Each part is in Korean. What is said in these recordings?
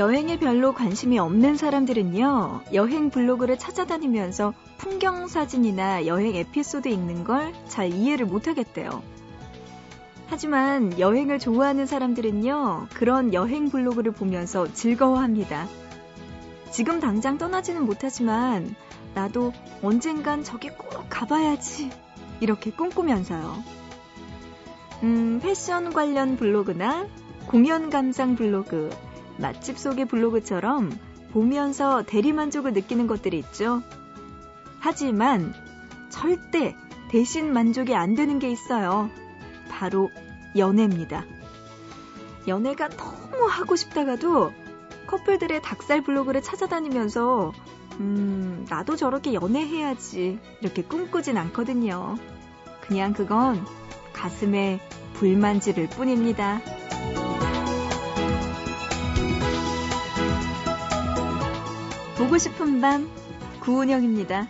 여행에 별로 관심이 없는 사람들은요, 여행 블로그를 찾아다니면서 풍경 사진이나 여행 에피소드 읽는 걸 잘 이해를 못하겠대요. 하지만 여행을 좋아하는 사람들은요, 그런 여행 블로그를 보면서 즐거워합니다. 지금 당장 떠나지는 못하지만, 나도 언젠간 저기 꼭 가봐야지. 이렇게 꿈꾸면서요. 음, 패션 관련 블로그나 공연 감상 블로그, 맛집 속의 블로그처럼 보면서 대리만족을 느끼는 것들이 있죠. 하지만 절대 대신 만족이 안 되는 게 있어요. 바로 연애입니다. 연애가 너무 하고 싶다가도 커플들의 닭살 블로그를 찾아다니면서 음, 나도 저렇게 연애해야지 이렇게 꿈꾸진 않거든요. 그냥 그건 가슴에 불만 지를 뿐입니다. 보고 싶은 밤 구은영입니다.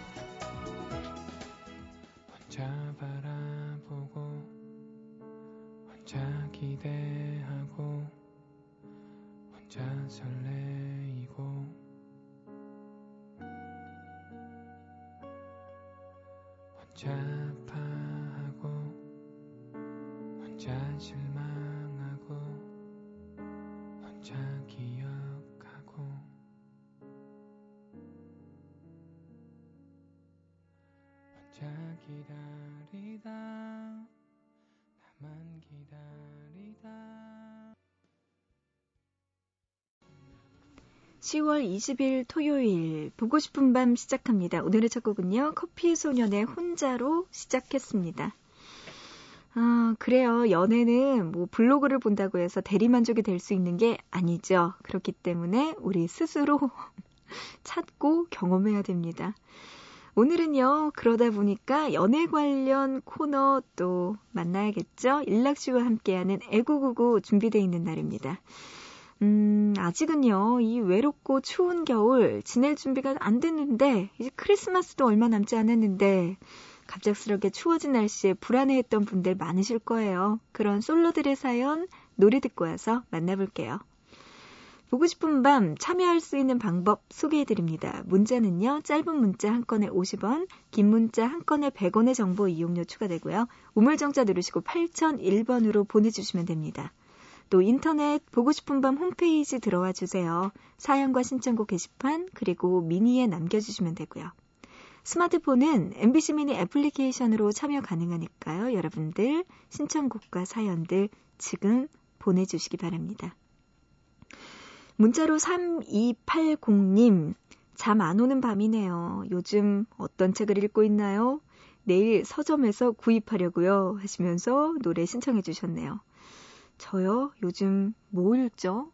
자 기다리다 나만 기다리다 10월 20일 토요일 보고 싶은 밤 시작합니다. 오늘의 첫 곡은요. 커피 소년의 혼자로 시작했습니다. 아, 그래요. 연애는 뭐 블로그를 본다고 해서 대리만족이 될 수 있는 게 아니죠. 그렇기 때문에 우리 스스로 찾고 경험해야 됩니다. 오늘은요, 그러다 보니까 연애 관련 코너 또 만나야겠죠? 일락씨와 함께하는 애구구구 준비되어 있는 날입니다. 음, 아직은요, 이 외롭고 추운 겨울 지낼 준비가 안 됐는데, 이제 크리스마스도 얼마 남지 않았는데, 갑작스럽게 추워진 날씨에 불안해했던 분들 많으실 거예요. 그런 솔로들의 사연 노래 듣고 와서 만나볼게요. 보고 싶은 밤 참여할 수 있는 방법 소개해 드립니다. 문자는요, 짧은 문자 한 건에 50원, 긴 문자 한 건에 100원의 정보 이용료 추가되고요. 우물정자 누르시고 8001번으로 보내주시면 됩니다. 또 인터넷 보고 싶은 밤 홈페이지 들어와 주세요. 사연과 신청곡 게시판 그리고 미니에 남겨주시면 되고요. 스마트폰은 MBC 미니 애플리케이션으로 참여 가능하니까요. 여러분들 신청곡과 사연들 지금 보내주시기 바랍니다. 문자로 3280님, 잠 안 오는 밤이네요. 요즘 어떤 책을 읽고 있나요? 내일 서점에서 구입하려고요. 하시면서 노래 신청해 주셨네요. 저요? 요즘 뭐 읽죠?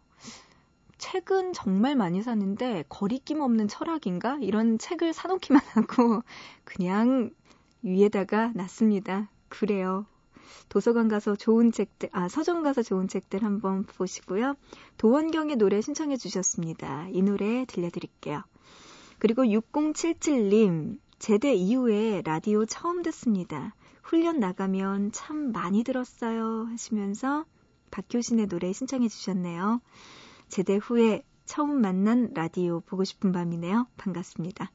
책은 정말 많이 사는데 거리낌 없는 철학인가? 이런 책을 사놓기만 하고 그냥 위에다가 놨습니다. 그래요. 도서관 가서 좋은 책들, 아, 서점 가서 좋은 책들 한번 보시고요. 도원경의 노래 신청해 주셨습니다. 이 노래 들려드릴게요. 그리고 6077님, 제대 이후에 라디오 처음 듣습니다. 훈련 나가면 참 많이 들었어요. 하시면서 박효신의 노래 신청해 주셨네요. 제대 후에 처음 만난 라디오 보고 싶은 밤이네요. 반갑습니다.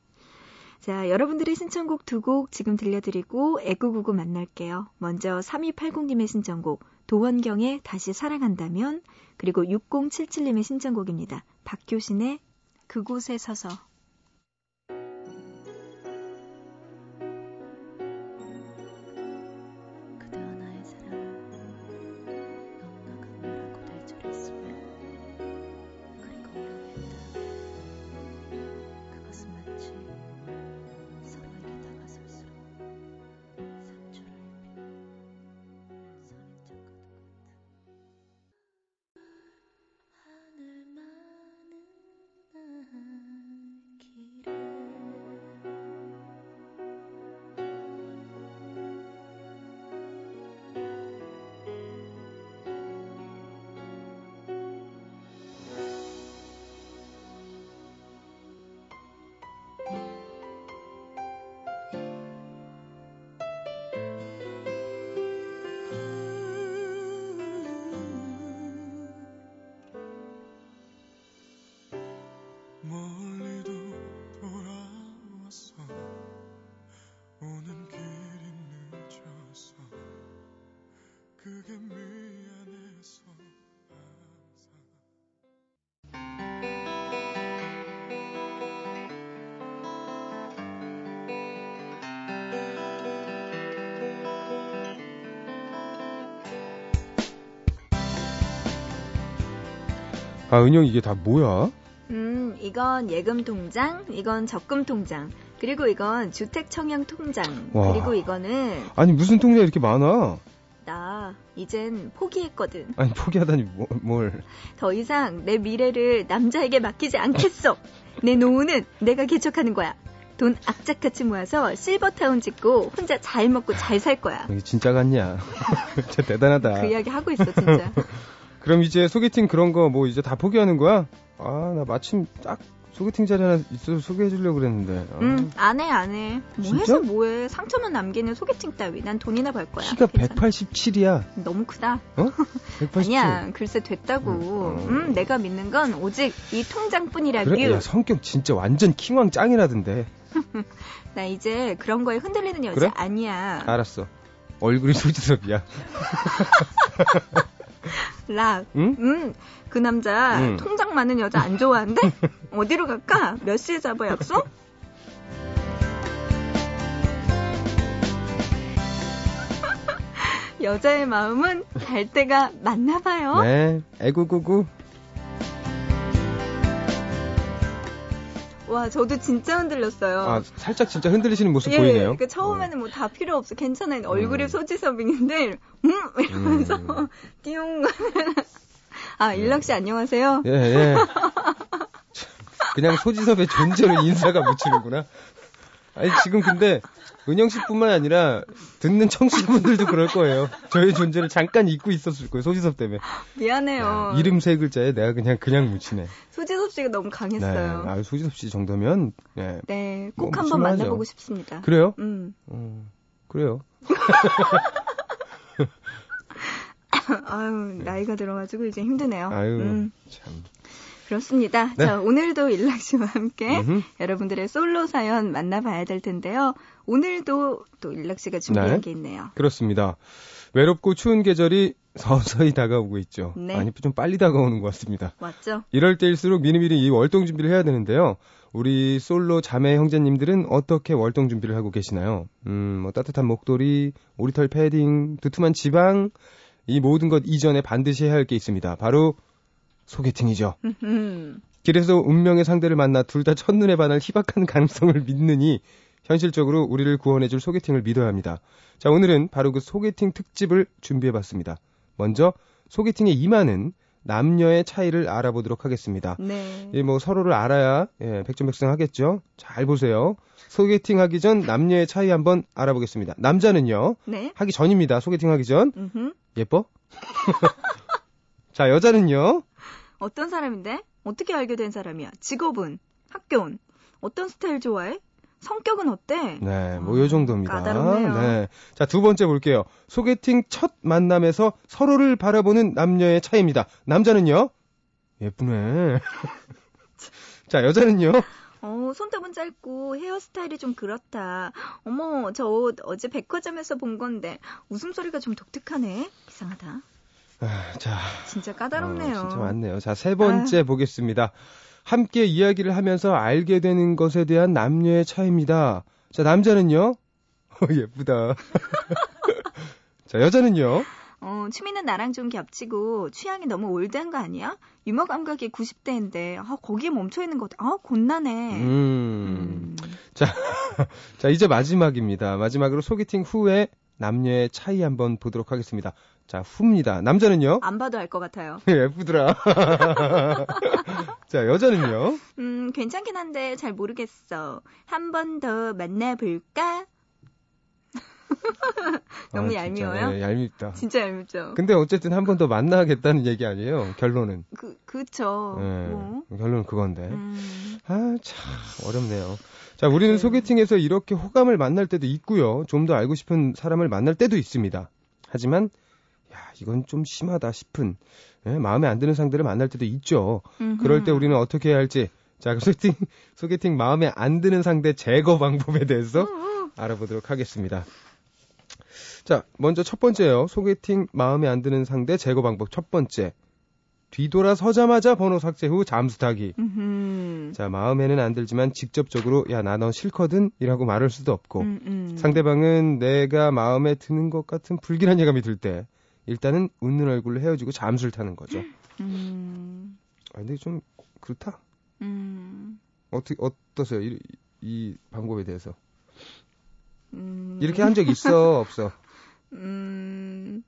자, 여러분들의 신청곡 두 곡 지금 들려드리고 애구구구 만날게요. 먼저 3280님의 신청곡 도원경의 다시 사랑한다면 그리고 6077님의 신청곡입니다. 박효신의 그곳에 서서 그게 미안해서 항상 아, 은영 이게 다 뭐야? 음, 이건 예금 통장, 이건 적금 통장, 그리고 이건 주택 청약 통장, 와. 그리고 이거는 아니 무슨 통장 이렇게 많아? 나 이젠 포기했거든. 아니, 포기하다니, 뭐, 뭘. 더 이상 내 미래를 남자에게 맡기지 않겠어. 내 노후는 내가 개척하는 거야. 돈 악착같이 모아서 실버타운 짓고 혼자 잘 먹고 잘 살 거야. 이게 진짜 같냐? 진짜 대단하다. 그 이야기 하고 있어 진짜. 그럼 이제 소개팅 그런 거 뭐 이제 다 포기하는 거야? 아, 나 마침 딱 소개팅 자리 하나 있어서 소개해 주려고 그랬는데. 아, 음, 안 해, 안 해. 뭐 진짜? 해서 뭐 해. 상처만 남기는 소개팅 따위. 난 돈이나 벌 거야. 키가 괜찮아. 187이야. 너무 크다. 어? 187. 아니야, 글쎄 됐다고. 음, 음, 어. 내가 믿는 건 오직 이 통장뿐이라규. 그래? 야, 성격 진짜 완전 킹왕 짱이라던데. 나 이제 그런 거에 흔들리는 여자 그래? 아니야. 알았어. 얼굴이 소지섭이야. 락. 응? 음, 그 남자 응. 통장 많은 여자 안 좋아한대? 어디로 갈까? 몇 시에 잡아 약속? 여자의 마음은 갈 때가 맞나 봐요. 네. 애구구구. 와, 저도 진짜 흔들렸어요. 아, 살짝 진짜 흔들리시는 모습 예, 보이네요. 그 처음에는 뭐 다 필요 없어. 괜찮아 요. 얼굴이 음. 소지섭인데, 음! 이러면서, 음. 띠용. 아, 일락 씨 안녕하세요. 예, 예. 참, 그냥 소지섭의 존재로 인사가 묻히는구나. 아니, 지금 근데, 은영 씨뿐만 아니라, 듣는 청취자분들도 그럴 거예요. 저의 존재를 잠깐 잊고 있었을 거예요, 소지섭 때문에. 미안해요. 야, 이름 세 글자에 내가 그냥, 그냥 묻히네. 소지섭 씨가 너무 네. 강했어요. 아, 소지섭 씨 정도면, 예. 네, 뭐꼭 한번 무심하죠. 만나보고 싶습니다. 그래요? 음. 어, 그래요. 아유, 나이가 들어가지고 이제 힘드네요. 아유, 음, 참. 그렇습니다. 네. 자, 오늘도 일락 씨와 함께 음흠. 여러분들의 솔로 사연 만나봐야 될 텐데요. 오늘도 또 일락 씨가 준비한 네. 게 있네요. 그렇습니다. 외롭고 추운 계절이 서서히 다가오고 있죠. 네. 아니, 좀 빨리 다가오는 것 같습니다. 맞죠? 이럴 때일수록 미리미리 이 월동 준비를 해야 되는데요. 우리 솔로 자매 형제님들은 어떻게 월동 준비를 하고 계시나요? 음, 뭐 따뜻한 목도리, 오리털 패딩, 두툼한 지방, 이 모든 것 이전에 반드시 해야 할 게 있습니다. 바로 소개팅이죠. 음, 길에서 운명의 상대를 만나 둘 다 첫눈에 반할 희박한 가능성을 믿느니 현실적으로 우리를 구원해줄 소개팅을 믿어야 합니다. 자, 오늘은 바로 그 소개팅 특집을 준비해봤습니다. 먼저 소개팅에 임하는 남녀의 차이를 알아보도록 하겠습니다. 네. 이뭐 서로를 알아야 예, 백전백승하겠죠. 잘 보세요. 소개팅 하기 전 남녀의 차이 한번 알아보겠습니다. 남자는요 네. 하기 전입니다. 소개팅 하기 전 음흠. 예뻐? 자 여자는요 어떤 사람인데? 어떻게 알게 된 사람이야? 직업은? 학교는? 어떤 스타일 좋아해? 성격은 어때? 네, 뭐 요 정도입니다. 까다롭네요. 네. 자, 두 번째 볼게요. 소개팅 첫 만남에서 서로를 바라보는 남녀의 차이입니다. 남자는요? 예쁘네. 자, 여자는요? 어, 손톱은 짧고 헤어스타일이 좀 그렇다. 어머, 저 옷 어제 백화점에서 본 건데 웃음소리가 좀 독특하네. 이상하다. 아, 자, 진짜 까다롭네요. 어, 진짜 많네요. 자, 세 번째 보겠습니다. 함께 이야기를 하면서 알게 되는 것에 대한 남녀의 차이입니다. 자, 남자는요? 어, 예쁘다. 자, 여자는요? 어, 취미는 나랑 좀 겹치고 취향이 너무 올드한 거 아니야? 유머 감각이 90대인데 아, 거기에 멈춰 있는 것. 아, 곤란해. 음. 음. 자, 이제 마지막입니다. 마지막으로 소개팅 후에 남녀의 차이 한번 보도록 하겠습니다. 자, 후입니다. 남자는요? 안 봐도 알 것 같아요. 예쁘더라. 자, 여자는요? 음, 괜찮긴 한데 잘 모르겠어. 한 번 더 만나볼까? 너무 아, 진짜, 얄미워요? 예, 얄밉다. 진짜 얄밉죠? 근데 어쨌든 한 번 더 만나겠다는 얘기 아니에요. 결론은. 그, 그쵸. 예, 뭐. 결론은 그건데. 음, 아, 참, 어렵네요. 자, 우리는 네. 소개팅에서 이렇게 호감을 만날 때도 있고요. 좀 더 알고 싶은 사람을 만날 때도 있습니다. 하지만, 야, 이건 좀 심하다 싶은, 예, 마음에 안 드는 상대를 만날 때도 있죠. 그럴 때 음흠. 우리는 어떻게 해야 할지, 자, 그 소개팅, 소개팅 마음에 안 드는 상대 제거 방법에 대해서 음, 알아보도록 하겠습니다. 자, 먼저 첫 번째요. 소개팅 마음에 안 드는 상대 제거 방법 첫 번째. 뒤돌아서자마자 번호 삭제 후 잠수 타기. 음흠. 자, 마음에는 안 들지만 직접적으로 야, 나 너 싫거든? 이라고 말할 수도 없고 음, 음. 상대방은 내가 마음에 드는 것 같은 불길한 예감이 들 때 일단은 웃는 얼굴로 헤어지고 잠수를 타는 거죠. 음, 아, 근데 좀 그렇다. 음. 어떻게 어떠세요? 이, 이 방법에 대해서. 음. 이렇게 한 적 있어 없어? 음.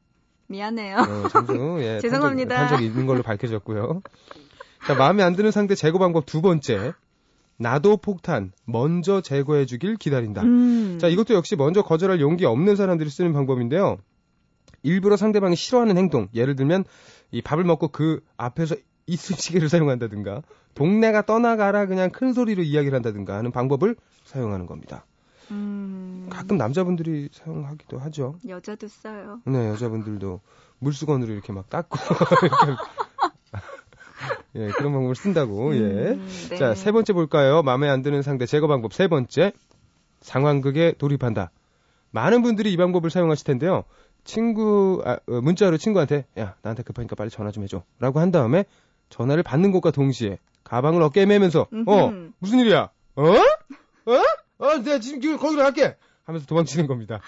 미안해요. 어, 점수 예, 죄송합니다. 한 적이 있는 걸로 밝혀졌고요. 자, 마음에 안 드는 상대 제거 방법 두 번째. 나도 폭탄 먼저 제거해 주길 기다린다. 음. 자, 이것도 역시 먼저 거절할 용기 없는 사람들이 쓰는 방법인데요. 일부러 상대방이 싫어하는 행동, 예를 들면 이 밥을 먹고 그 앞에서 이쑤시개를 사용한다든가, 동네가 떠나가라 그냥 큰 소리로 이야기를 한다든가 하는 방법을 사용하는 겁니다. 음. 가끔 남자분들이 사용하기도 하죠. 여자도 써요. 네, 여자분들도 물수건으로 이렇게 막 닦고. 예, 그런 방법을 쓴다고, 예. 음, 네. 자, 세 번째 볼까요? 마음에 안 드는 상대 제거 방법 세 번째. 상황극에 돌입한다. 많은 분들이 이 방법을 사용하실 텐데요. 친구, 아, 어, 문자로 친구한테, 야, 나한테 급하니까 빨리 전화 좀 해줘. 라고 한 다음에 전화를 받는 것과 동시에 가방을 어깨에 매면서, 어, 음흠. 무슨 일이야? 어? 어? 어, 내가 지금 그- 거기로 갈게! 하면서 도망치는 겁니다.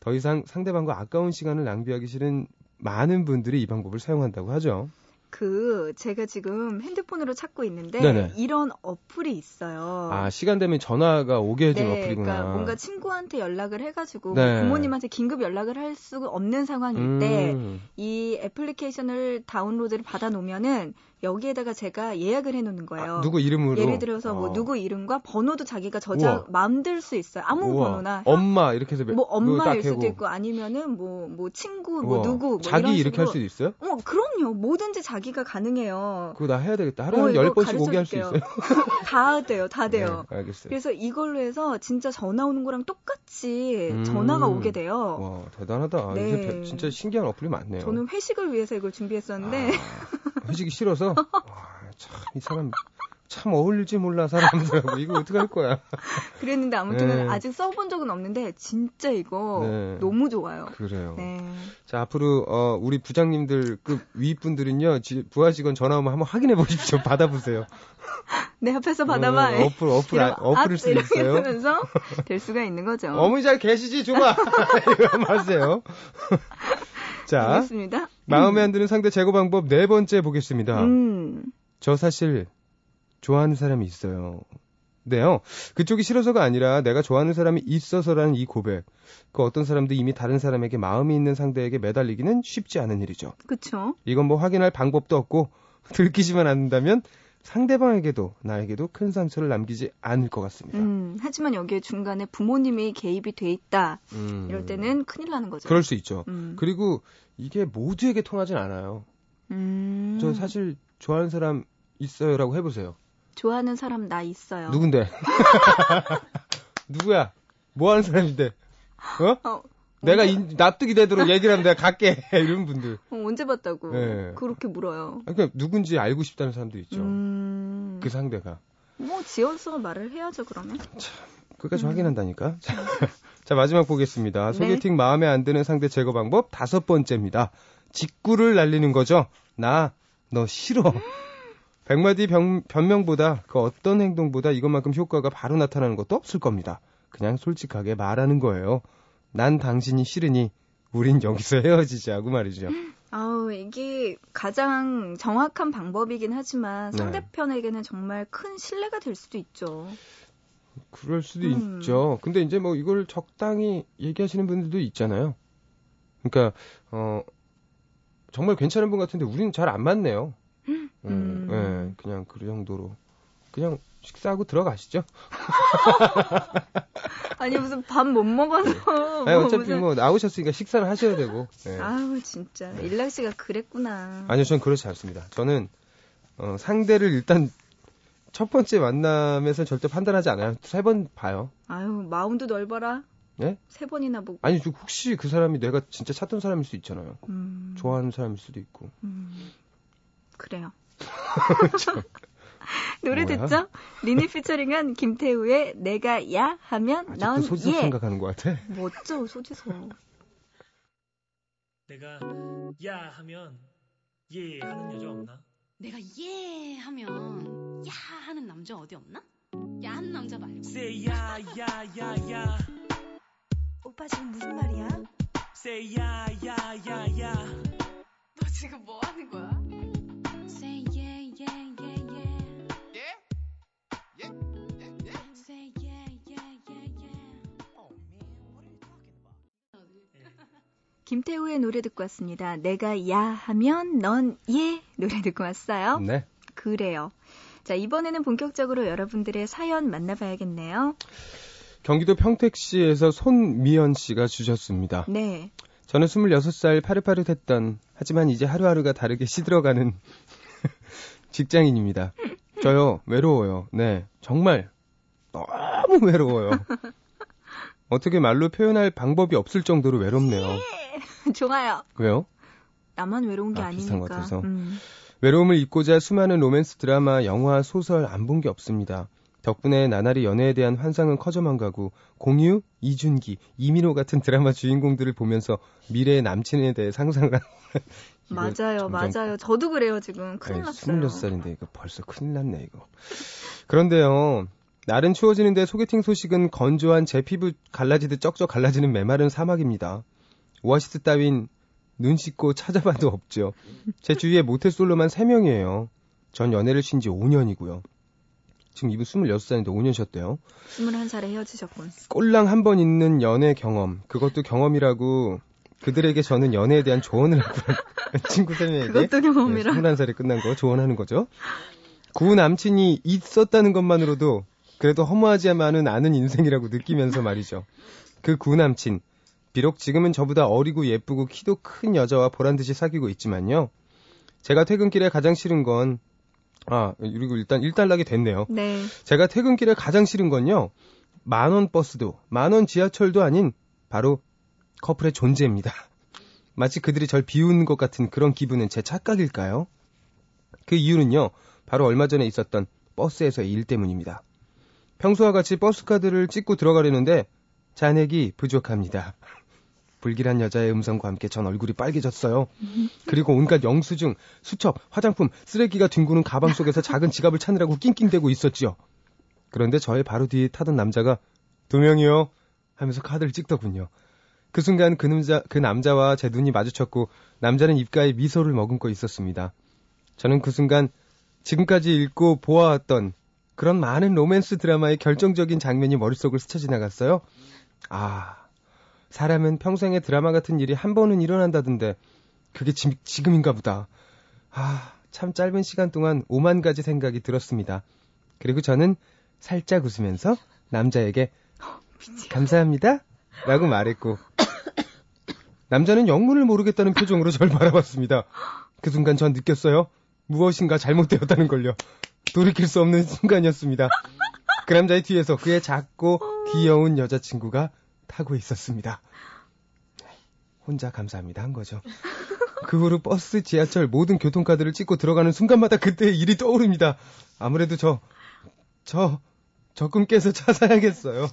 더 이상 상대방과 아까운 시간을 낭비하기 싫은 많은 분들이 이 방법을 사용한다고 하죠. 그 제가 지금 핸드폰으로 찾고 있는데 네네. 이런 어플이 있어요. 아, 시간 되면 전화가 오게 해주는 네, 어플이구나. 그러니까 뭔가 친구한테 연락을 해가지고 네. 부모님한테 긴급 연락을 할 수 없는 상황일 때 음. 이 애플리케이션을 다운로드를 받아 놓으면은 여기에다가 제가 예약을 해놓는 거예요. 아, 누구 이름으로? 예를 들어서 뭐 어. 누구 이름과 번호도 자기가 저장. 마음들 수 있어요. 아무 우와. 번호나 엄마 이렇게 해서 뭐 엄마일 딱 수도. 있고 아니면은 뭐뭐 친구 뭐 우와. 누구 뭐 자기 이렇게 할. 수도 있어요? 어 그럼요 뭐든지 자기가 가능해요. 그거 나 해야 되겠다. 하루에 어, 한열 이거 번씩 오게 할 수 있어요? 다 돼요 다 돼요. 네, 알겠어요. 그래서 이걸로 해서 진짜 전화 오는 거랑 똑같이 음. 전화가 오게 돼요. 와, 대단하다. 네. 진짜 신기한 어플이 많네요. 저는 회식을 위해서 이걸 준비했었는데 아, 회식이 싫어서 와, 참 이 사람 참 어울릴지 몰라 사람들하고 이거 어떻게 할 거야? 그랬는데 아무튼 네. 아직 써본 적은 없는데 진짜 이거 네. 너무 좋아요. 그래요. 네. 자 앞으로 어, 우리 부장님들 급위 분들은요 지- 부하 직원 전화 오면 한번 확인해 보십시오. 받아보세요. 내 앞에서 받아봐. 어, 어플 어플 아, 어플을 수도 있어요. 이러면서 될 수가 있는 거죠. 어머니 잘 계시지 줘봐. 이거 하세요. 자 알겠습니다. 마음에 안 드는 상대 제거 방법 네 번째 보겠습니다. 음. 저 사실 좋아하는 사람이 있어요. 네요. 그쪽이 싫어서가 아니라 내가 좋아하는 사람이 있어서라는 이 고백. 그 어떤 사람도 이미 다른 사람에게 마음이 있는 상대에게 매달리기는 쉽지 않은 일이죠. 그쵸. 이건 뭐 확인할 방법도 없고 들키지만 않는다면 상대방에게도 나에게도 큰 상처를 남기지 않을 것 같습니다. 음. 하지만 여기에 중간에 부모님이 개입이 돼 있다. 음. 이럴 때는 큰일 나는 거죠. 그럴 수 있죠. 음. 그리고 이게 모두에게 통하진 않아요. 음. 저 사실 좋아하는 사람 있어요라고 해보세요. 좋아하는 사람 나 있어요. 누군데? 누구야? 뭐 하는 사람인데? 어? 어, 내가 인- 납득이 되도록 얘기를 하면 내가 갈게. 이런 분들. 어, 언제 봤다고 네. 그렇게 물어요. 그러니까 누군지 알고 싶다는 사람도 있죠. 음. 그 상대가. 뭐 지어서 말을 해야죠 그러면. 끝까지 확인한다니까. 자, 자, 마지막 보겠습니다. 네. 소개팅 마음에 안 드는 상대 제거 방법 다섯 번째입니다. 직구를 날리는 거죠. 나, 너 싫어. 백마디 변, 변명보다 그 어떤 행동보다 이것만큼 효과가 바로 나타나는 것도 없을 겁니다. 그냥 솔직하게 말하는 거예요. 난 당신이 싫으니 우린 여기서 헤어지자고 말이죠. 아우 이게 가장 정확한 방법이긴 하지만 네. 상대편에게는 정말 큰 신뢰가 될 수도 있죠. 그럴 수도 음. 있죠. 근데 이제 뭐 이걸 적당히 얘기하시는 분들도 있잖아요. 그러니까 어 정말 괜찮은 분 같은데 우리는 잘 안 맞네요. 음, 음. 예, 그냥 그 정도로 그냥 식사하고 들어가시죠. 아니 무슨 밥 못 먹어서 아니, 뭐 어차피 무슨- 뭐 나오셨으니까 식사를 하셔야 되고. 예. 아우 진짜 일락 씨가 그랬구나. 아니요, 전 그렇지 않습니다. 저는 어, 상대를 일단 첫 번째 만남에서 절대 판단하지 않아요. 세 번 봐요. 아유 마음도 넓어라. 예? 세 번이나 보고. 아니 저 혹시 그 사람이 내가 진짜 찾던 사람일 수 있잖아요. 음, 좋아하는 사람일 수도 있고. 음, 그래요. 노래 뭐야? 듣죠? 리니 피처링한 김태우의 내가 야 하면 아직도 넌 소지섭 예. 생각하는 것 같아. 멋져 소지섭. 내가 야 하면 예 하는 여자 없나? 내가 예 하면 야 하는 남자 어디 없나? 야한 남자 말고 Say 야 야 야 야 오빠 지금 무슨 말이야? Say 야 야 야 야 너 지금 뭐 하는 거야? 김태우의 노래 듣고 왔습니다. 내가 야 하면 넌 예 노래 듣고 왔어요. 네. 그래요. 자, 이번에는 본격적으로 여러분들의 사연 만나봐야겠네요. 경기도 평택시에서 손미연 씨가 주셨습니다. 네. 저는 26살 파릇파릇했던 하지만 이제 하루하루가 다르게 시들어가는 직장인입니다. 저요 외로워요. 네 정말 너무 외로워요. 어떻게 말로 표현할 방법이 없을 정도로 외롭네요. 좋아요. 왜요? 나만 외로운 게 아, 아, 비슷한 니니까 것 같아서. 음. 외로움을 잊고자 수많은 로맨스 드라마, 영화, 소설 안 본 게 없습니다. 덕분에 나날이 연애에 대한 환상은 커져만 가고 공유, 이준기, 이민호 같은 드라마 주인공들을 보면서 미래의 남친에 대해 상상을 맞아요, 맞아요. 저도 그래요, 지금. 큰일 아니, 났어요. 26살인데 이거 벌써 큰일 났네 이거. 그런데요. 날은 추워지는데 소개팅 소식은 건조한 제 피부 갈라지듯 쩍쩍 갈라지는 메마른 사막입니다. 오아시스 따윈 눈 씻고 찾아봐도 없죠. 제 주위에 모태 솔로만 3명이에요. 전 연애를 쉰 지 5년이고요. 지금 이분 26살인데 5년 쉬었대요. 21살에 헤어지셨군. 꼴랑 한 번 있는 연애 경험. 그것도 경험이라고 그들에게 저는 연애에 대한 조언을 하고 친구 3명에게 그것도 경험이라. 21살에 끝난 거 조언하는 거죠. 구 남친이 있었다는 것만으로도 그래도 허무하지만은 않은 인생이라고 느끼면서 말이죠. 그 구 남친. 비록 지금은 저보다 어리고 예쁘고 키도 큰 여자와 보란 듯이 사귀고 있지만요. 제가 퇴근길에 가장 싫은 건, 아, 그리고 일단 일단락이 됐네요. 네. 제가 퇴근길에 가장 싫은 건요. 만원 버스도, 만원 지하철도 아닌 바로 커플의 존재입니다. 마치 그들이 절 비우는 것 같은 그런 기분은 제 착각일까요? 그 이유는요. 바로 얼마 전에 있었던 버스에서의 일 때문입니다. 평소와 같이 버스카드를 찍고 들어가려는데 잔액이 부족합니다. 불길한 여자의 음성과 함께 전 얼굴이 빨개졌어요. 그리고 온갖 영수증, 수첩, 화장품, 쓰레기가 뒹구는 가방 속에서 작은 지갑을 찾느라고 낑낑대고 있었지요. 그런데 저의 바로 뒤에 타던 남자가 두 명이요 하면서 카드를 찍더군요. 그 순간 그 남자, 그 남자와 제 눈이 마주쳤고 남자는 입가에 미소를 머금고 있었습니다. 저는 그 순간 지금까지 읽고 보아왔던 그런 많은 로맨스 드라마의 결정적인 장면이 머릿속을 스쳐 지나갔어요. 아, 사람은 평생에 드라마 같은 일이 한 번은 일어난다던데 그게 지, 지금인가 보다. 아, 참 짧은 시간 동안 오만 가지 생각이 들었습니다. 그리고 저는 살짝 웃으면서 남자에게 감사합니다. 라고 말했고 남자는 영문을 모르겠다는 표정으로 절 바라봤습니다. 그 순간 전 느꼈어요. 무엇인가 잘못되었다는 걸요. 돌이킬 수 없는 순간이었습니다. 그 남자의 뒤에서 그의 작고 귀여운 여자친구가 타고 있었습니다. 혼자 감사합니다 한 거죠. 그 후로 버스, 지하철 모든 교통카드를 찍고 들어가는 순간마다 그때의 일이 떠오릅니다. 아무래도 저, 저, 적금 깨서 차 사야겠어요.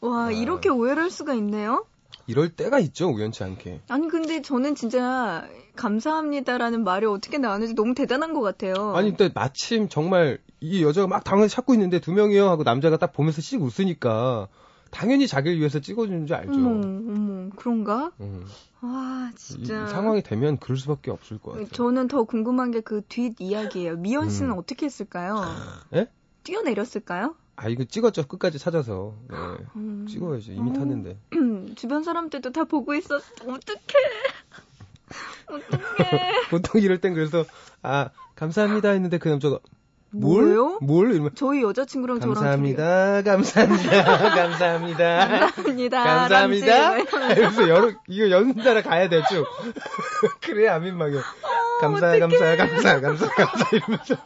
와, 이렇게 오해를 할 수가 있네요? 이럴 때가 있죠, 우연치 않게. 아니, 근데 저는 진짜 감사합니다라는 말이 어떻게 나왔는지 너무 대단한 것 같아요. 아니, 근데 마침 정말 이 여자가 막 당황해서 찾고 있는데 두 명이요 하고 남자가 딱 보면서 씩 웃으니까 당연히 자기를 위해서 찍어주는 줄 알죠. 어머, 어머, 그런가? 음. 와, 이, 진짜. 이 상황이 되면 그럴 수밖에 없을 것 같아요. 저는 더 궁금한 게 그 뒷 이야기예요. 미연 씨는 음. 어떻게 했을까요? 예? 뛰어내렸을까요? 아, 이거 찍었죠. 끝까지 찾아서. 네. 음. 찍어야죠. 이미 어. 탔는데. 주변 사람들도 다 보고 있었어. 어떡해. 어떡해. 보통 이럴 땐 그래서, 아, 감사합니다 했는데 그 남자가, 뭘? 뭐예요? 뭘? 이러면, 저희 여자친구랑 저랑 감사합니다. 감사합니다. 감사합니다. 감사합니다. 감사합니다. 여러, 이거 연달아 가야 돼, 쭉. 그래, 안 민망해. 감사, 감사, 감사, 감사, 감사, 이러면서.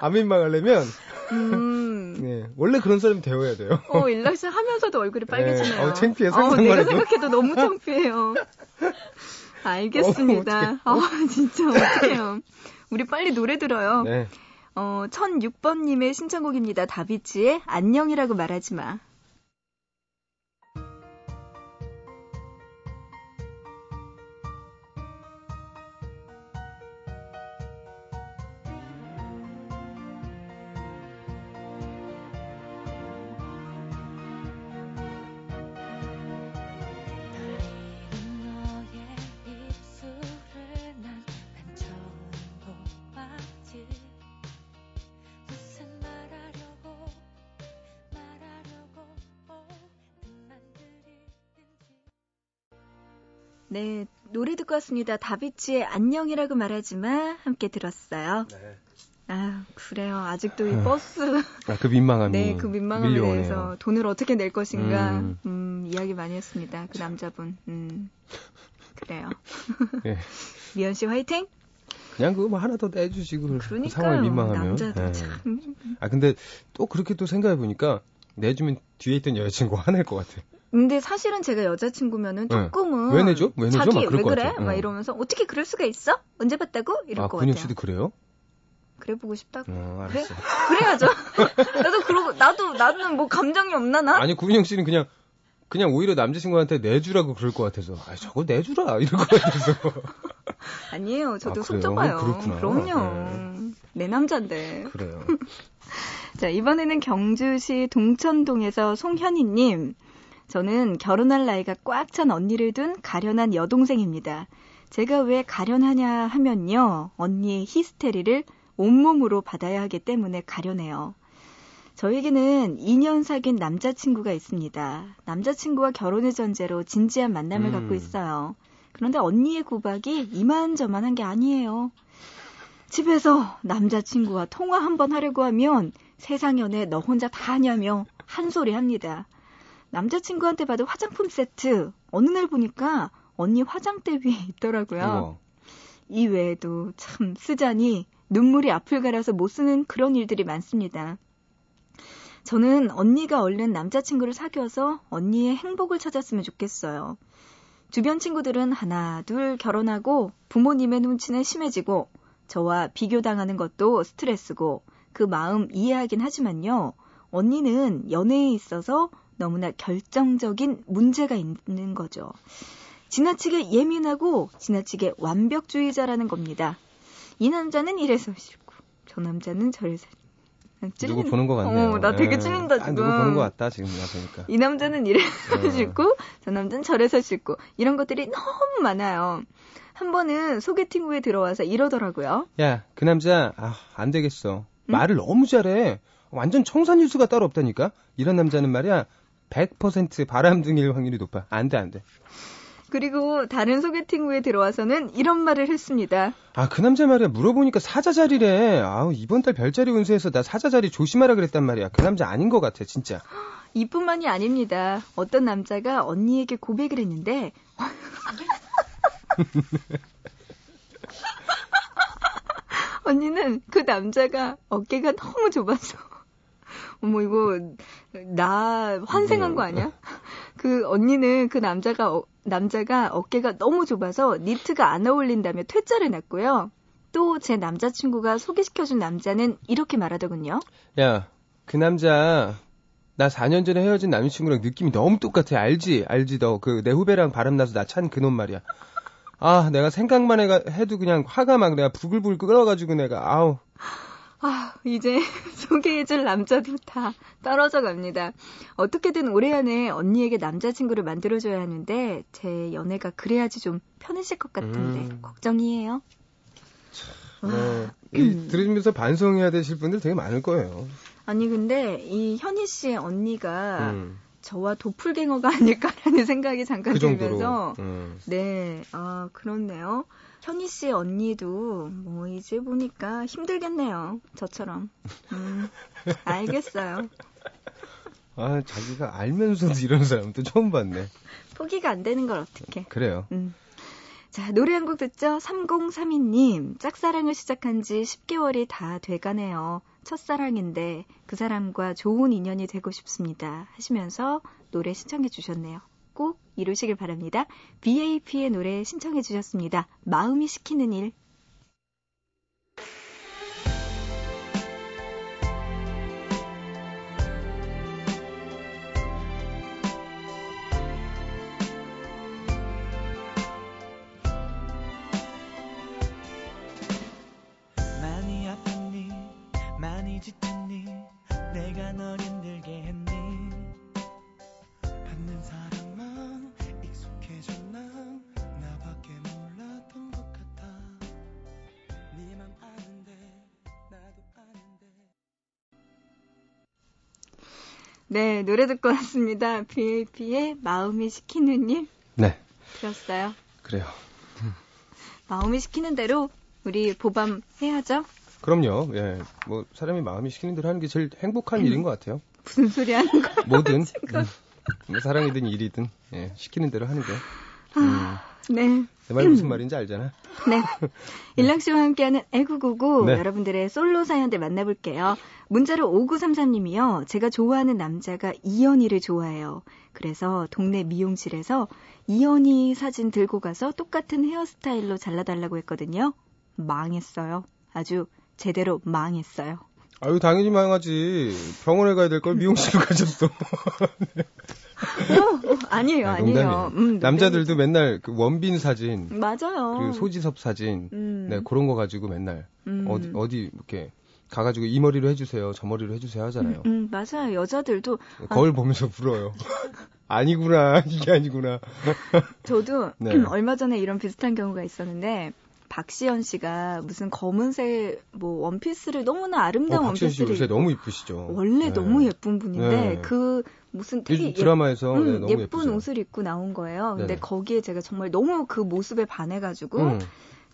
안 민망하려면, 음. 네, 원래 그런 사람이 되어야 돼요. 어, 일락씨 하면서도 얼굴이 빨개지네요. 어, 창피해, 어, 상상만 내가 해도. 생각해도 너무 창피해요. 알겠습니다. 아, 진짜 어떡해요. 우리 빨리 노래 들어요. 네. 어, 1006번님의 신청곡입니다. 다비치의 안녕이라고 말하지 마. 네, 노래 듣고 왔습니다. 다비치의 안녕이라고 말하지 마. 함께 들었어요. 네. 아, 그래요. 아직도 이 아, 버스. 아, 그 민망함이 네, 그 민망함에 밀려오네요. 대해서 돈을 어떻게 낼 것인가. 음. 음, 이야기 많이 했습니다. 그 남자분. 음, 그래요. 예. 미연 씨 화이팅! 그냥 그거 뭐 하나 더 내주시고 그 그러니까요. 상황이 민망하면. 남자들 예. 참. 아 근데 또 그렇게 또 생각해 보니까 내주면 뒤에 있던 여자친구 화낼 것 같아. 근데 사실은 제가 여자친구면은 네. 조금은 왜 내줘? 왜 내줘? 자기 왜것 그래? 같아요. 막 어. 이러면서 어떻게 그럴 수가 있어? 언제 봤다고? 이럴 아 것 같아요. 씨도 그래요? 그래 보고 싶다고. 어, 그래? 그래야죠. 나도 그러고 나도 나는 뭐 감정이 없나 나? 아니 구민영 씨는 그냥 그냥 오히려 남자친구한테 내주라고 그럴 것 같아서 아 저거 내주라 이럴 것 같아서 아니에요. 저도 아, 속? 좁아요. 그렇구나. 그럼요. 내 남잔데. 그래요. 자, 이번에는 경주시 동천동에서 송현희님. 저는 결혼할 나이가 꽉 찬 언니를 둔 가련한 여동생입니다. 제가 왜 가련하냐 하면요. 언니의 히스테리를 온몸으로 받아야 하기 때문에 가련해요. 저에게는 2년 사귄 남자친구가 있습니다. 남자친구와 결혼의 전제로 진지한 만남을 음. 갖고 있어요. 그런데 언니의 구박이 이만저만한 게 아니에요. 집에서 남자친구와 통화 한 번 하려고 하면 세상 연애 너 혼자 다 하냐며 한 소리 합니다. 남자친구한테 받은 화장품 세트 어느 날 보니까 언니 화장대 위에 있더라고요. 우와. 이 외에도 참 쓰자니 눈물이 앞을 가려서 못 쓰는 그런 일들이 많습니다. 저는 언니가 얼른 남자친구를 사귀어서 언니의 행복을 찾았으면 좋겠어요. 주변 친구들은 하나, 둘 결혼하고 부모님의 눈치는 심해지고 저와 비교당하는 것도 스트레스고 그 마음 이해하긴 하지만요. 언니는 연애에 있어서 너무나 결정적인 문제가 있는 거죠. 지나치게 예민하고 지나치게 완벽주의자라는 겁니다. 이 남자는 이래서 싫고 저 남자는 저래서 누구 보는 것 같네요. 어, 나 되게 예. 찔린다 아, 지금. 누구 보는 것 같다 지금 나 보니까. 이 남자는 이래서 어. 싫고 저 남자는 저래서 싫고 이런 것들이 너무 많아요. 한 번은 소개팅 후에 들어와서 이러더라고요. 야, 그 남자, 아, 안 되겠어. 말을 너무 잘해. 완전 청산 유수가 따로 없다니까? 이런 남자는 말이야, 100% 바람둥이일 확률이 높아. 안 돼, 안 돼. 그리고 다른 소개팅 후에 들어와서는 이런 말을 했습니다. 아, 그 남자 말이야, 물어보니까 사자 자리래. 아우, 이번 달 별자리 운세에서 나 사자 자리 조심하라 그랬단 말이야. 그 남자 아닌 것 같아, 진짜. 이뿐만이 아닙니다. 어떤 남자가 언니에게 고백을 했는데 언니는 그 남자가 어깨가 너무 좁아서 어머 이거 나 환생한 거 아니야? 그 언니는 그 남자가 어- 남자가 어깨가 너무 좁아서 니트가 안 어울린다며 퇴짜를 냈고요. 또 제 남자친구가 소개시켜준 남자는 이렇게 말하더군요. 야, 그 남자, 나 4년 전에 헤어진 남자친구랑 느낌이 너무 똑같아. 알지? 알지, 너. 그, 내 후배랑 바람나서 나 찬 그놈 말이야. 아, 내가 생각만 해가, 해도 그냥 화가 막 내가 부글부글 끓어가지고 내가, 아우. 아, 이제 소개해줄 남자도 다 떨어져 갑니다. 어떻게든 올해 안에 언니에게 남자친구를 만들어줘야 하는데, 제 연애가 그래야지 좀 편해질 것 같은데, 음. 걱정이에요. 뭐, 이, 들으면서 반성해야 되실 분들 되게 많을 거예요. 아니, 근데 이 현희 씨의 언니가 음, 저와 도플갱어가 아닐까라는 생각이 잠깐 그. 들면서, 음. 네, 아, 그렇네요. 현희 씨 언니도 뭐 이제 보니까 힘들겠네요. 저처럼. 음, 알겠어요. 아, 자기가 알면서도 이런 사람도 처음 봤네. 포기가 안 되는 걸 어떻게. 그래요. 음. 자, 노래 한 곡 듣죠? 3032님, 짝사랑을 시작한 지 10개월이 다 돼가네요. 첫사랑인데 그 사람과 좋은 인연이 되고 싶습니다. 하시면서 노래 신청해 주셨네요. 꼭 이루시길 바랍니다. BAP의 노래 신청해 주셨습니다. 마음이 시키는 일. 네, 노래 듣고 왔습니다. BAP의 마음이 시키는 일 네. 들었어요. 그래요. 마음이 시키는 대로 우리 보밤 해야죠. 그럼요. 예. 뭐 사람이 마음이 시키는 대로 하는 게 제일 행복한 일인 것 같아요. 무슨 소리 하는 거야? 뭐든 음, 뭐 사랑이든 일이든 예, 시키는 대로 하는 게. 음, 네. 내말 무슨 말인지 알잖아. 네. 일락 씨와 함께하는 애구구구 네. 여러분들의 솔로 사연들 만나볼게요. 문자로 5933님이요. 제가 좋아하는 남자가 이연희를 좋아해요. 그래서 동네 미용실에서 이연희 사진 들고 가서 똑같은 헤어스타일로 잘라달라고 했거든요. 망했어요. 아주 제대로 망했어요. 아유 당연히 망하지. 병원에 가야 될 걸 미용실로 가셨어. 어, 어, 아니에요, 아, 아니에요. 음, 남자들도 맨날 그 원빈 사진, 맞아요. 그리고 소지섭 사진, 음. 네 그런 거 가지고 맨날 음. 어디 어디 이렇게 가가지고 이 머리로 해주세요, 저 머리로 해주세요 하잖아요. 음, 맞아요. 여자들도 거울 보면서 불어요. 아니구나 이게 아니구나. 저도 네. 얼마 전에 이런 비슷한 경우가 있었는데 박시연 씨가 무슨 검은색 뭐 원피스를 너무나 어, 아름다운 씨 원피스를 요새 너무 이쁘시죠. 원래 네. 너무 예쁜 분인데 네. 그 무슨 되게 요즘 드라마에서 예, 네, 음, 예쁜 예쁘죠. 옷을 입고 나온 거예요. 근데 네네. 거기에 제가 정말 너무 그 모습에 반해가지고 음,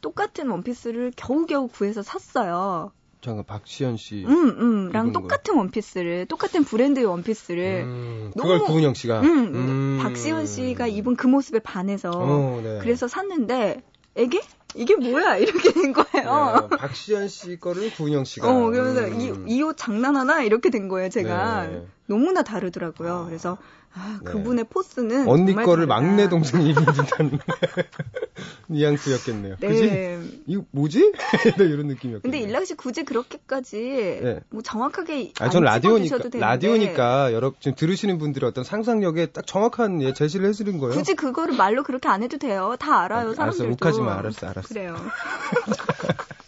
똑같은 원피스를 겨우겨우 구해서 샀어요. 잠깐 박시현 씨. 음, 음, 랑 똑같은 원피스를 똑같은 브랜드의 원피스를 음, 너무- 그걸 구은영 씨가. 음, 음. 박시연 씨가 입은 그 모습에 반해서 어, 네. 그래서 샀는데 이게 이게 뭐야 이렇게 된 거예요. 네, 박시현 씨 거를 구은영 씨가. 어 그러면서 음. 이이옷 장난하나 이렇게 된 거예요 제가 네. 너무나 다르더라고요. 그래서 아, 네. 그분의 포스는 언니 거를 다르다. 막내 동생이 입은 듯한 뉘앙스였겠네요. 그지? 네. 이거 뭐지? 이런 느낌이었겠네요. 근데 일락 씨 굳이 그렇게까지 네. 뭐 정확하게 아, 안전 라디오니까, 되는데 라디오니까, 여러, 지금 들으시는 분들의 어떤 상상력에 딱 정확한 예, 제시를 해드린 거예요. 굳이 그거를 말로 그렇게 안 해도 돼요. 다 알아요 아, 사람들도. 알았어, 욱하지 마. 알았어, 알았어. 그래요.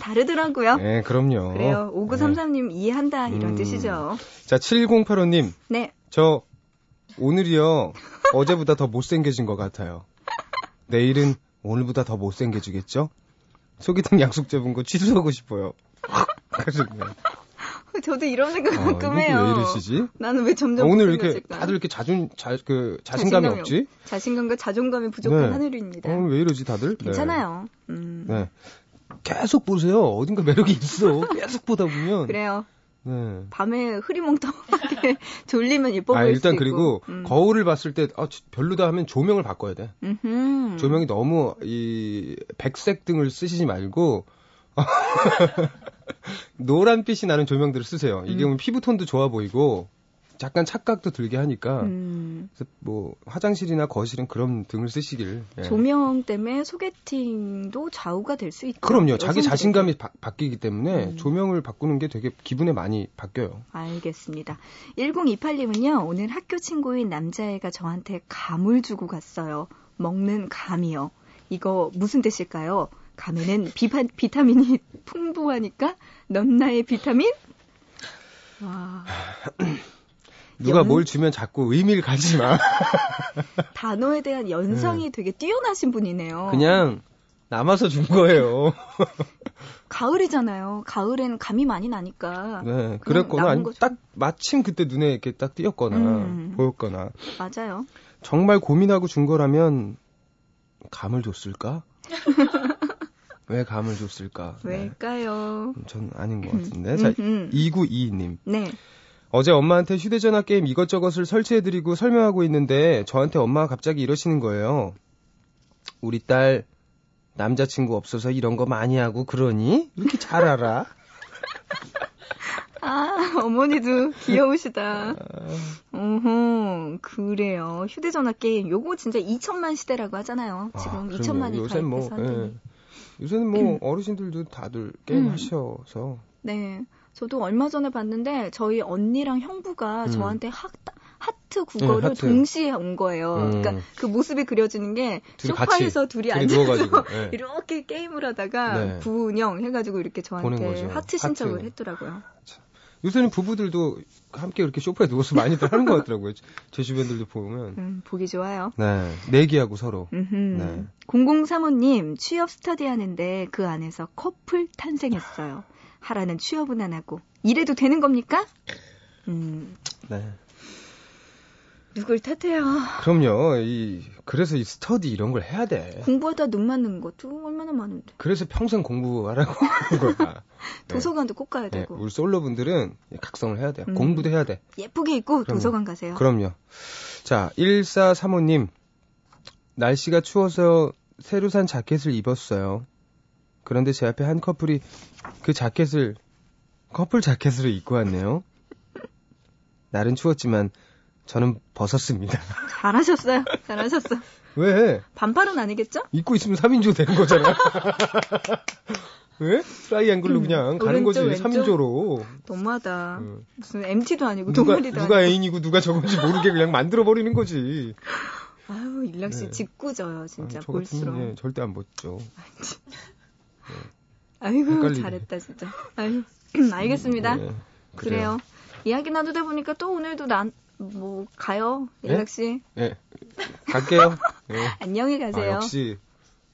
다르더라고요. 네, 그럼요. 그래요. 5933님 이해한다 이런 음. 뜻이죠. 자, 7008호님. 네. 저, 오늘이요, 어제보다 더 못생겨진 것 같아요. 내일은 오늘보다 더 못생겨지겠죠? 소개팅 약속 잡은 거 취소하고 싶어요. 그러네요. 저도 이런 생각 아, 가끔 이분들 해요. 왜 이러시지? 나는 왜 점점 어, 오늘 이렇게 못생겨질까? 다들 이렇게 자존, 자, 그, 자신감이, 자신감이 없지? 자신감과 자존감이 부족한 네. 하늘입니다. 오늘 왜 이러지, 다들? 네. 괜찮아요. 음. 네. 계속 보세요. 어딘가 매력이 있어. 계속 보다 보면. 그래요. 네. 밤에 흐리멍텅하게 졸리면 예뻐 보일 아, 일단 수 그리고. 음. 거울을 봤을 때, 아, 지- 별로다 하면 조명을 바꿔야 돼. 음흠. 조명이 너무 이 백색 등을 쓰시지 말고 노란빛이 나는 조명들을 쓰세요. 이게 음. 보면 피부 톤도 좋아 보이고 약간 착각도 들게 하니까 음. 뭐 화장실이나 거실은 그런 등을 쓰시길. 예. 조명 때문에 소개팅도 좌우가 될 수 있고. 그럼요. 자기. 자신감이 바, 바뀌기 때문에 음. 조명을 바꾸는 게 되게 기분에 많이 바뀌어요. 알겠습니다. 1028님은요, 오늘 학교 친구인 남자애가 저한테 감을 주고 갔어요. 먹는 감이요. 이거 무슨 뜻일까요? 감에는 비파, 비타민이 풍부하니까 넌 나의 비타민? 와, 누가 연- 뭘 주면 자꾸 의미를 가지 마. 단어에 대한 연상이 되게 뛰어나신 분이네요. 그냥 남아서 준 거예요. 가을이잖아요. 가을엔 감이 많이 나니까. 네, 그랬거나 아니. 딱 마침 그때 눈에 이렇게 딱 띄었거나 음. 보였거나 맞아요. 정말 고민하고 준 거라면 감을 줬을까? 왜 감을 줬을까? 네, 왜일까요? 전 아닌 것 같은데. 자, 음흠. 2922님. 네. 어제 엄마한테 휴대전화 게임 이것저것을 설치해드리고 설명하고 있는데 저한테 엄마가 갑자기 이러시는 거예요. 우리 딸 남자친구 없어서 이런 거 많이 하고 그러니? 이렇게 잘 알아? 아, 어머니도 귀여우시다. 어허, 그래요. 휴대전화 게임, 요거 진짜 2천만 시대라고 하잖아요. 지금 아, 그럼요. 2천만이 요새 뭐, 가입해서 한다니. 예. 요새는 뭐 어르신들도 다들 게임 음. 하셔서 네. 저도 얼마 전에 봤는데, 저희 언니랑 형부가 음. 저한테 하, 하트 구걸을 네, 하트. 동시에 온 거예요. 음. 그러니까 그 모습이 그려지는 게, 둘이 소파에서 둘이 둘이 앉아서 누워가지고, 예. 이렇게 게임을 하다가 네. 부운영 해가지고 이렇게 저한테. 하트 신청을 하트. 했더라고요. 요새는 부부들도 함께 이렇게 소파에 누워서 많이들 하는 것 같더라고요. 제 주변들도 보면. 음, 보기 좋아요. 네. 내기하고 서로. 음흠. 네. 0035님, 취업 스터디 하는데 그 안에서 커플 탄생했어요. 하라는 취업은 안 하고. 이래도 되는 겁니까? 음, 네. 누굴 탓해요. 그럼요. 이 그래서 이 스터디 이런 걸 해야 돼. 공부하다 눈 맞는 것도 얼마나 많은데. 그래서 평생 공부하라고 하는 거야. 네. 도서관도 꼭 가야 네, 되고. 우리 솔로 분들은 각성을 해야 돼요. 음. 공부도 해야 돼. 예쁘게 입고 그럼요. 도서관 가세요. 그럼요. 자, 1435님. 날씨가 추워서 새로 산 자켓을 입었어요. 그런데 제 앞에 한 커플이 그 자켓을 커플 자켓으로 입고 왔네요. 날은 추웠지만 저는 벗었습니다. 잘하셨어요. 잘하셨어. 왜? 반팔은 아니겠죠? 입고 있으면 3인조 되는 거잖아. 왜? 트라이앵글로 음, 그냥 가는 거지. 왼쪽? 3인조로. 너무하다. 음. 무슨 MT도 아니고 누가, 동아리도 누가 아니고. 애인이고 누가 저건지 모르게 그냥 만들어 버리는 거지. 아유 일락 씨 네. 짓궂어요 진짜 아니, 저 볼수록. 예, 절대 안 벗죠. 아이고 헷갈리네. 잘했다 진짜. 아유 알겠습니다. 네, 그래요. 이야기 나누다 보니까 또 오늘도 난 뭐 가요 네? 일락 씨 예. 갈게요. 예. 안녕히 아, 가세요. 역시,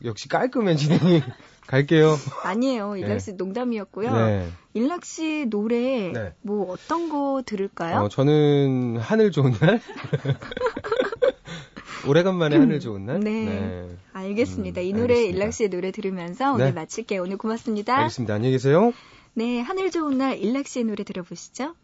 역시 깔끔해, 진행이. 갈게요. 아니에요 일락 네. 씨 농담이었고요. 네. 일락 씨 노래 네. 뭐 어떤 거 들을까요? 어, 저는 하늘 좋은 날? 오래간만에 하늘 좋은 날? 네. 알겠습니다. 음, 이 노래 알겠습니다. 일락 씨의 노래 들으면서 오늘 네. 마칠게요. 오늘 고맙습니다. 알겠습니다. 안녕히 계세요. 네, 하늘 좋은 날 일락 씨의 노래 들어보시죠.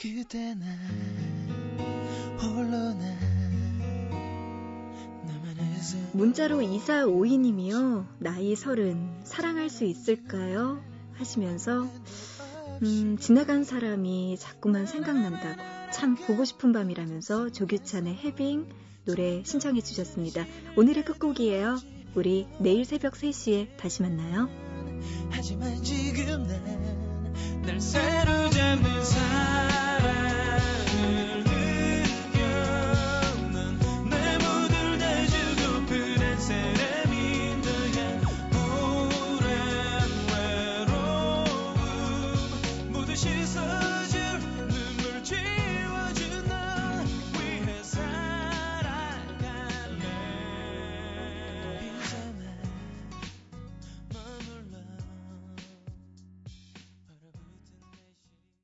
그대 나 홀로 나 문자로 2452님이요. 나이 서른, 사랑할 수 있을까요? 하시면서, 음, 지나간 사람이 자꾸만 생각난다고. 참 보고 싶은 밤이라면서 조규찬의 해빙 노래 신청해 주셨습니다. 오늘의 끝곡이에요. 우리 내일 새벽 3시에 다시 만나요. 하지만 지금 난널 사로잡는 사람